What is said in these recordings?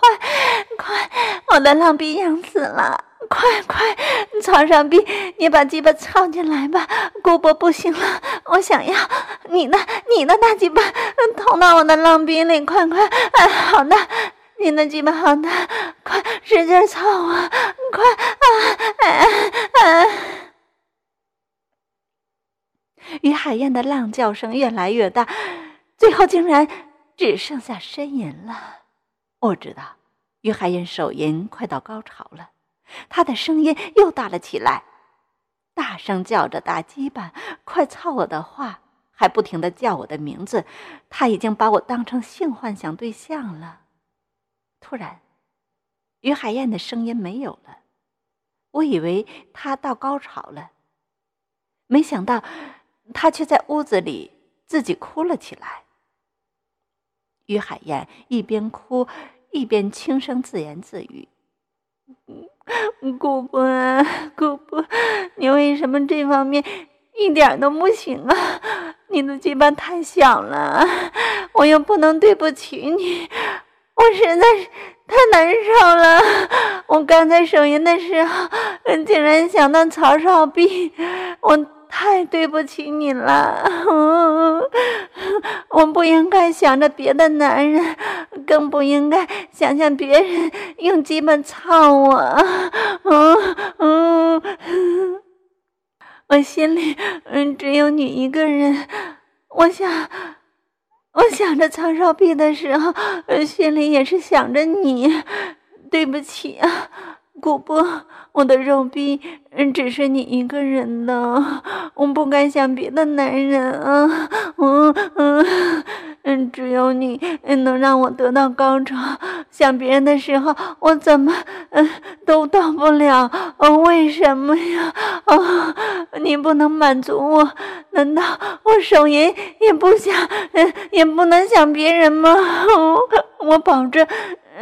快快，我的浪逼痒死了！快快，曹上逼，你把鸡巴操进来吧！姑婆不行了，我想要你的你的大鸡巴，捅到我的浪逼里！快快，哎，好的，你的鸡巴好大，快使劲操啊！快啊！哎哎！于海燕的浪叫声越来越大，最后竟然只剩下呻吟了。我知道，于海燕手淫快到高潮了。他的声音又大了起来，大声叫着“大鸡巴，快操我的话”，还不停的叫我的名字。他已经把我当成性幻想对象了。突然，于海燕的声音没有了，我以为他到高潮了，没想到他却在屋子里自己哭了起来。于海燕一边哭一边轻声自言自语。姑姑，姑姑，你为什么这方面一点都不行啊？你的鸡巴太小了，我又不能对不起你，我实在是太难受了。我刚才手淫的时候，竟然想到曹少弼，我。太对不起你了，我不应该想着别的男人，更不应该想象别人用鸡巴操我。嗯嗯，我心里嗯只有你一个人。我想，我想着曹少弼的时候，心里也是想着你。对不起啊。姑伯，我的肉逼只是你一个人的，我不敢想别的男人啊，嗯嗯嗯，只有你能让我得到高潮，想别人的时候我怎么嗯都到不了，为什么呀？啊，你不能满足我？难道我手淫也不想，嗯也不能想别人吗？我保证。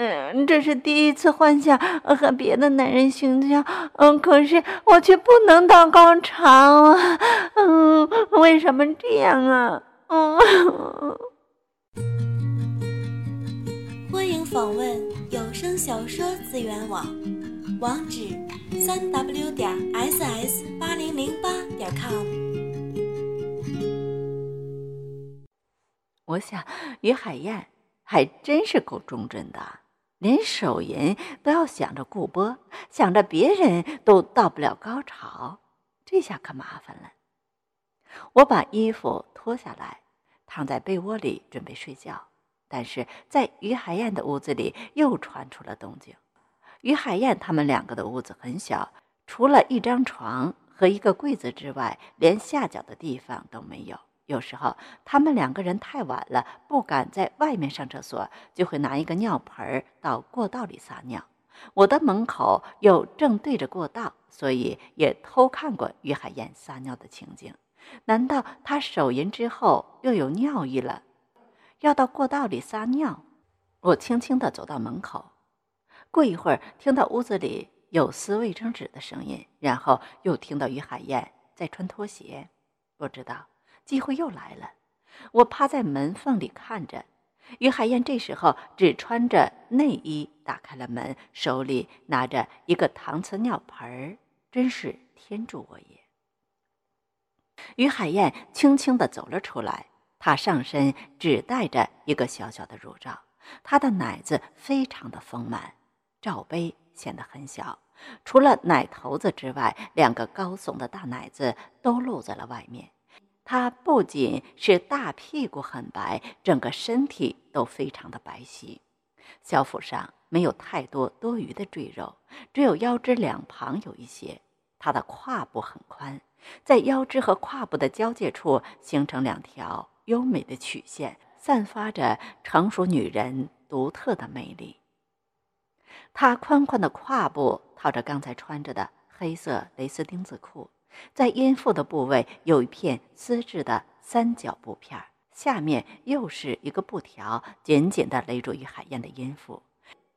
嗯，这是第一次幻想和别的男人性交，嗯，可是我却不能到高潮啊，嗯，为什么这样啊？嗯，欢迎访问有声小说资源网，网址：三 w 点 ss 八零零八点 com。我想于海燕还真是够忠贞的。连手淫都要想着顾波，想着别人都到不了高潮，这下可麻烦了。我把衣服脱下来，躺在被窝里准备睡觉，但是在于海燕的屋子里又传出了动静。于海燕他们两个的屋子很小，除了一张床和一个柜子之外，连下脚的地方都没有。有时候他们两个人太晚了，不敢在外面上厕所，就会拿一个尿盆到过道里撒尿。我的门口又正对着过道，所以也偷看过于海燕撒尿的情景。难道他手淫之后又有尿意了，要到过道里撒尿？我轻轻地走到门口，过一会儿听到屋子里有撕卫生纸的声音，然后又听到于海燕在穿拖鞋。不知道。机会又来了，我趴在门缝里看着，于海燕这时候只穿着内衣，打开了门，手里拿着一个搪瓷尿盆儿，真是天助我也。于海燕轻轻地走了出来，她上身只带着一个小小的乳罩，她的奶子非常的丰满，罩杯显得很小，除了奶头子之外，两个高耸的大奶子都露在了外面。她不仅是大屁股很白，整个身体都非常的白皙，小腹上没有太多多余的赘肉，只有腰肢两旁有一些。她的胯部很宽，在腰肢和胯部的交界处形成两条优美的曲线，散发着成熟女人独特的魅力。她宽宽的胯部套着刚才穿着的黑色蕾丝丁字裤。在阴腹的部位有一片丝质的三角布片，下面又是一个布条，紧紧地勒住于海燕的阴腹。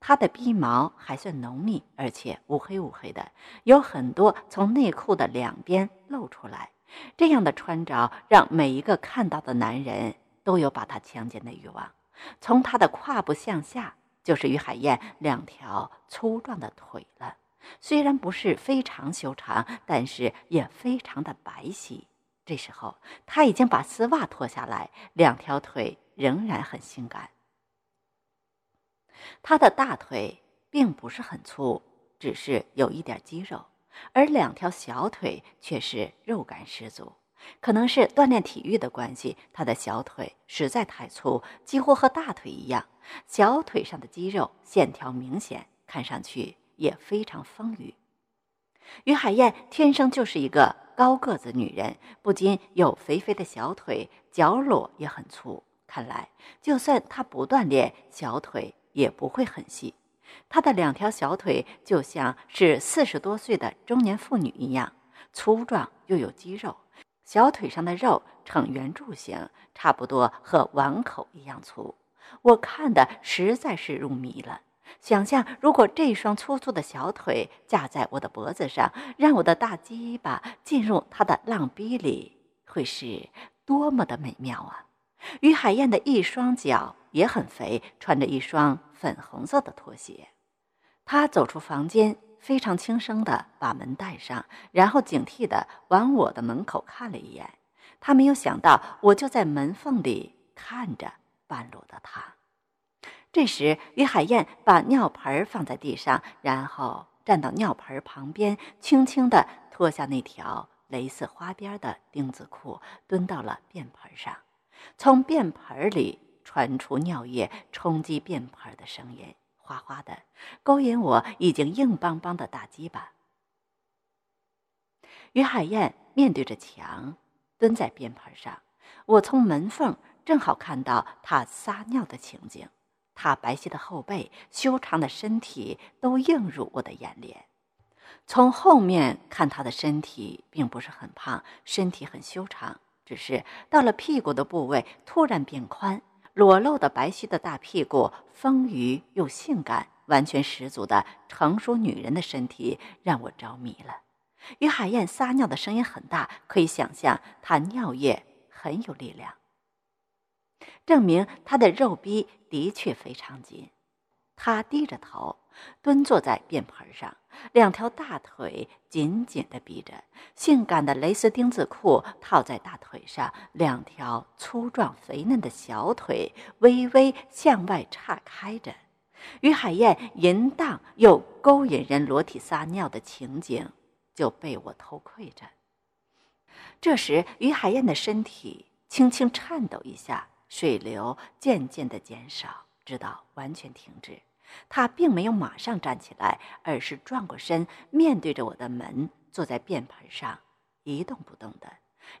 她的鼻毛还算浓密，而且乌黑乌黑的，有很多从内裤的两边露出来。这样的穿着让每一个看到的男人都有把她强奸的欲望。从她的胯部向下，就是于海燕两条粗壮的腿了。虽然不是非常修长，但是也非常的白皙。这时候，她已经把丝袜脱下来，两条腿仍然很性感。她的大腿并不是很粗，只是有一点肌肉，而两条小腿却是肉感十足。可能是锻炼体育的关系，她的小腿实在太粗，几乎和大腿一样。小腿上的肌肉线条明显，看上去也非常丰腴。于海燕天生就是一个高个子女人，不仅有肥肥的小腿，脚裸也很粗。看来，就算她不锻炼，小腿也不会很细。她的两条小腿就像是四十多岁的中年妇女一样粗壮，又有肌肉。小腿上的肉呈圆柱形，差不多和碗口一样粗。我看的实在是入迷了。想象如果这双粗粗的小腿架在我的脖子上，让我的大鸡巴进入他的浪逼里，会是多么的美妙啊！于海燕的一双脚也很肥，穿着一双粉红色的拖鞋。她走出房间。非常轻声地把门带上，然后警惕地往我的门口看了一眼。他没有想到，我就在门缝里看着半裸的他。这时，于海燕把尿盆放在地上，然后站到尿盆旁边，轻轻地脱下那条蕾丝花边的丁字裤，蹲到了便盆上。从便盆里传出尿液冲击便盆的声音。哗哗的，勾引我已经硬邦邦的大鸡巴。于海燕面对着墙，蹲在便盆上，我从门缝正好看到她撒尿的情景。她白皙的后背、修长的身体都映入我的眼帘。从后面看，她的身体并不是很胖，身体很修长，只是到了屁股的部位突然变宽。裸露的白皙的大屁股，丰腴又性感，完全十足的成熟女人的身体让我着迷了。于海燕撒尿的声音很大，可以想象她尿液很有力量，证明他的肉逼的确非常紧。他低着头。蹲坐在便盆上，两条大腿紧紧地逼着，性感的蕾丝丁字裤套在大腿上，两条粗壮肥嫩的小腿微微向外岔开着。于海燕淫荡又勾引人裸体撒尿的情景就被我偷窥着。这时，于海燕的身体轻轻颤抖一下，水流渐渐的减少，直到完全停止。他并没有马上站起来，而是转过身，面对着我的门，坐在便盆上，一动不动的，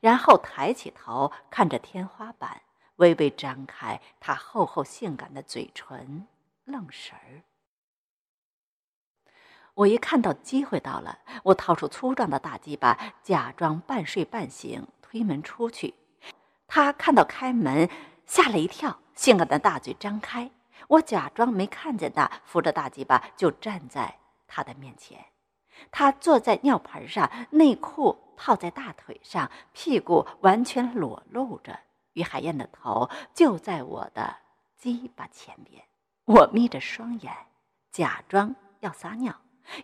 然后抬起头看着天花板，微微张开他厚厚性感的嘴唇，愣神儿。我一看到机会到了，我掏出粗壮的大鸡巴，假装半睡半醒，推门出去。他看到开门，吓了一跳，性感的大嘴张开。我假装没看见他，扶着大鸡巴就站在他的面前。他坐在尿盆上，内裤套在大腿上，屁股完全裸露着。于海燕的头就在我的鸡巴前边。我眯着双眼，假装要撒尿，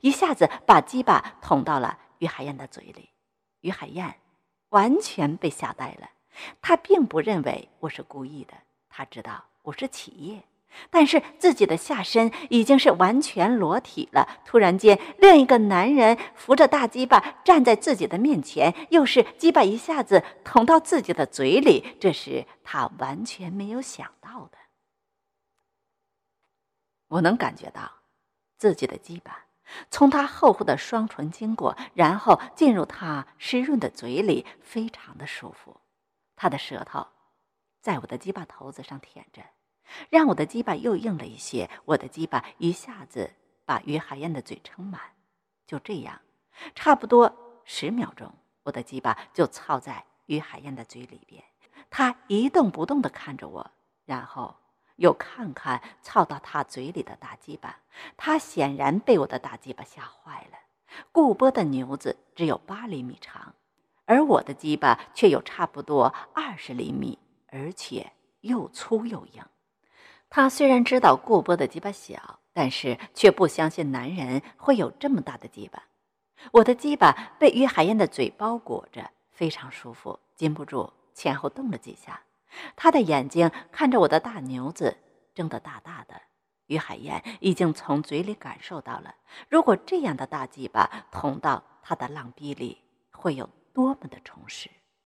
一下子把鸡巴捅到了于海燕的嘴里。于海燕完全被吓呆了。他并不认为我是故意的，他知道我是企业。但是自己的下身已经是完全裸体了。突然间，另一个男人扶着大鸡巴站在自己的面前，又是鸡巴一下子捅到自己的嘴里，这是他完全没有想到的。我能感觉到，自己的鸡巴从他厚厚的双唇经过，然后进入他湿润的嘴里，非常的舒服。他的舌头在我的鸡巴头子上舔着。让我的鸡巴又硬了一些，我的鸡巴一下子把于海燕的嘴撑满。就这样，差不多十秒钟，我的鸡巴就操在于海燕的嘴里边。他一动不动地看着我，然后又看看操到他嘴里的大鸡巴。他显然被我的大鸡巴吓坏了。顾波的牛子只有八厘米长，而我的鸡巴却有差不多二十厘米，而且又粗又硬。他虽然知道顾波的鸡巴小，但是却不相信男人会有这么大的鸡巴。我的鸡巴被于海燕的嘴包裹着，非常舒服，禁不住前后动了几下。他的眼睛看着我的大牛子，睁得大大的。于海燕已经从嘴里感受到了，如果这样的大鸡巴捅到他的浪逼里，会有多么的充实。